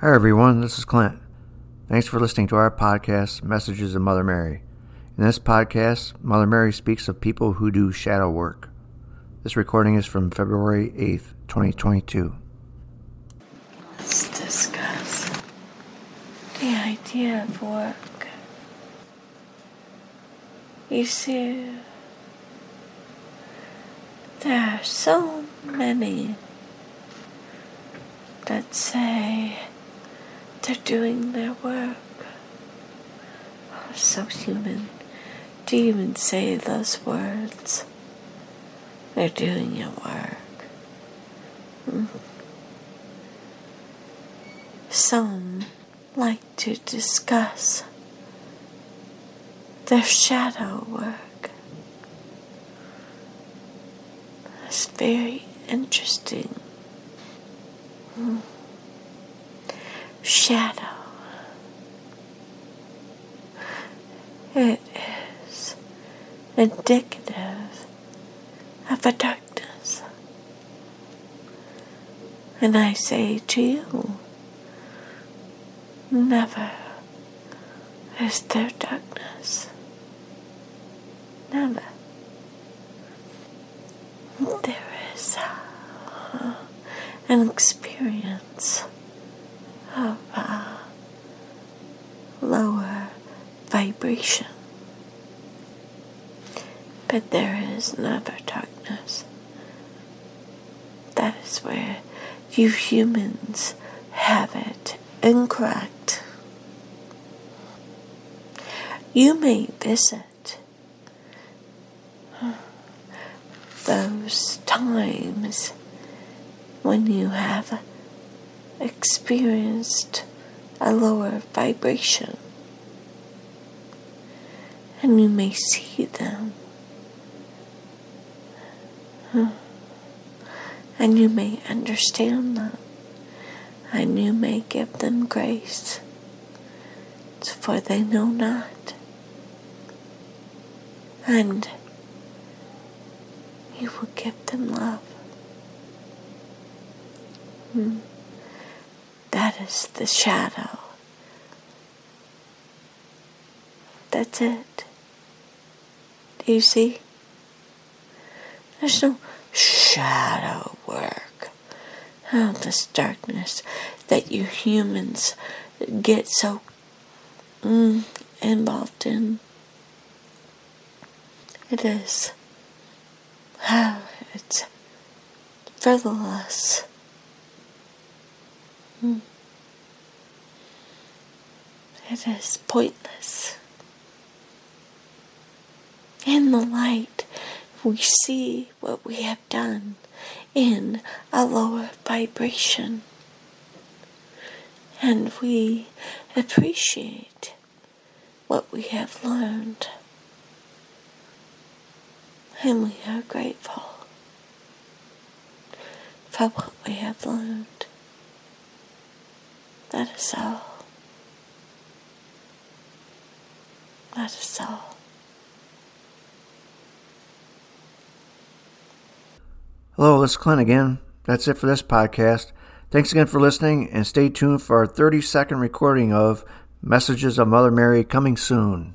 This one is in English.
Hi, everyone. This is Clint. Thanks for listening to our podcast, Messages of Mother Mary. In this podcast, Mother Mary speaks of people who do shadow work. This recording is from February 8th, 2022. Let's discuss the idea of work. You see, there are so many that say they're doing their work. So human to even say those words. They're doing your work. Hmm. Some like to discuss their shadow work. It's very interesting. Hmm. Shadow. It is indicative of a darkness. And I say to you, never is there darkness. Never. There is an experience of uh, lower vibration. But there is never darkness. That is where you humans have it incorrect. You may visit those times when you have experienced a lower vibration and you may see them. And you may understand them and you may give them grace. For they know not. And you will give them love. Hmm. that is the shadow. That's it you see there's no shadow work. Oh, this darkness that you humans get so mm, involved in. It is. Oh, it's frivolous. Mm. It is pointless. In the light, we see what we have done in a lower vibration. And we appreciate what we have learned. And we are grateful for what we have learned. That is all. That is all. Hello, this is Clint again. That's it for this podcast. Thanks again for listening and stay tuned for our 30 second recording of Messages of Mother Mary coming soon.